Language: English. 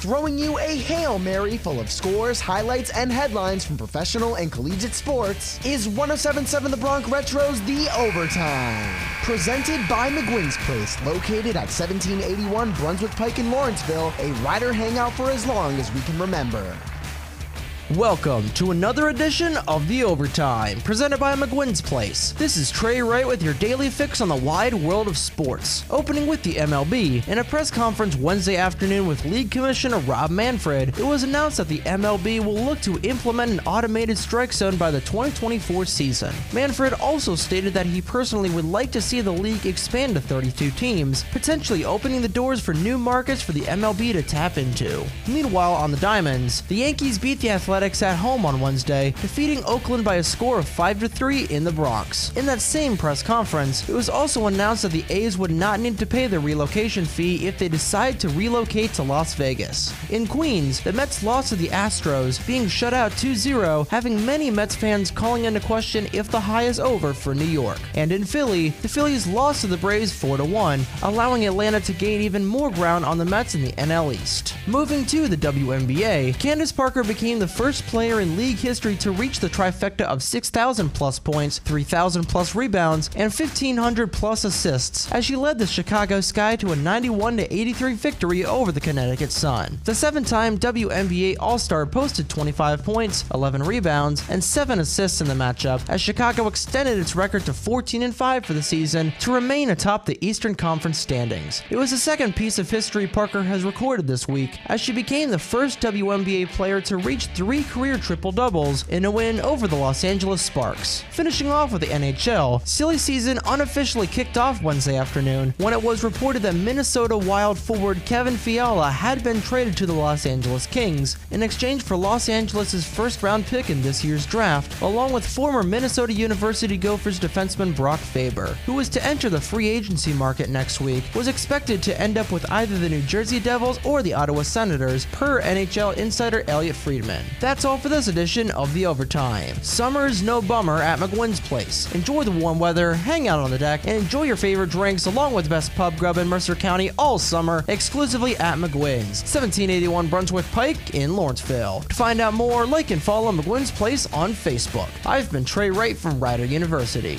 throwing you a Hail Mary full of scores, highlights, and headlines from professional and collegiate sports is 1077 The Bronx Retro's The Overtime. Presented by McGuinn's Place, located at 1781 Brunswick Pike in Lawrenceville, a rider hangout for as long as we can remember. Welcome to another edition of The Overtime, presented by McGuinn's Place. This is Trey Wright with your daily fix on the wide world of sports. Opening with the MLB, in a press conference Wednesday afternoon with League Commissioner Rob Manfred, it was announced that the MLB will look to implement an automated strike zone by the 2024 season. Manfred also stated that he personally would like to see the league expand to 32 teams, potentially opening the doors for new markets for the MLB to tap into. Meanwhile, on the Diamonds, the Yankees beat the Athletics Athletics at home on Wednesday, defeating Oakland by a score of 5 3 in the Bronx. In that same press conference, it was also announced that the A's would not need to pay the relocation fee if they decide to relocate to Las Vegas. In Queens, the Mets lost to the Astros, being shut out 2 0, having many Mets fans calling into question if the high is over for New York. And in Philly, the Phillies lost to the Braves 4 1, allowing Atlanta to gain even more ground on the Mets in the NL East. Moving to the WNBA, Candace Parker became the first first player in league history to reach the trifecta of 6,000 plus points, 3,000 plus rebounds, and 1,500 plus assists as she led the Chicago Sky to a 91 83 victory over the Connecticut Sun. The seven time WNBA All Star posted 25 points, 11 rebounds, and 7 assists in the matchup as Chicago extended its record to 14 5 for the season to remain atop the Eastern Conference standings. It was the second piece of history Parker has recorded this week as she became the first WNBA player to reach three three career triple doubles in a win over the Los Angeles Sparks. Finishing off with the NHL, silly season unofficially kicked off Wednesday afternoon when it was reported that Minnesota Wild forward Kevin Fiala had been traded to the Los Angeles Kings in exchange for Los Angeles' first round pick in this year's draft, along with former Minnesota University Gophers defenseman Brock Faber, who was to enter the free agency market next week, was expected to end up with either the New Jersey Devils or the Ottawa Senators, per NHL insider Elliotte Friedman. That's all for this edition of The Overtime. Summer's no bummer at McGuinn's Place. Enjoy the warm weather, hang out on the deck, and enjoy your favorite drinks along with the best pub grub in Mercer County all summer exclusively at McGuinn's, 1781 Brunswick Pike in Lawrenceville. To find out more, like and follow McGuinn's Place on Facebook. I've been Trey Wright from Rider University.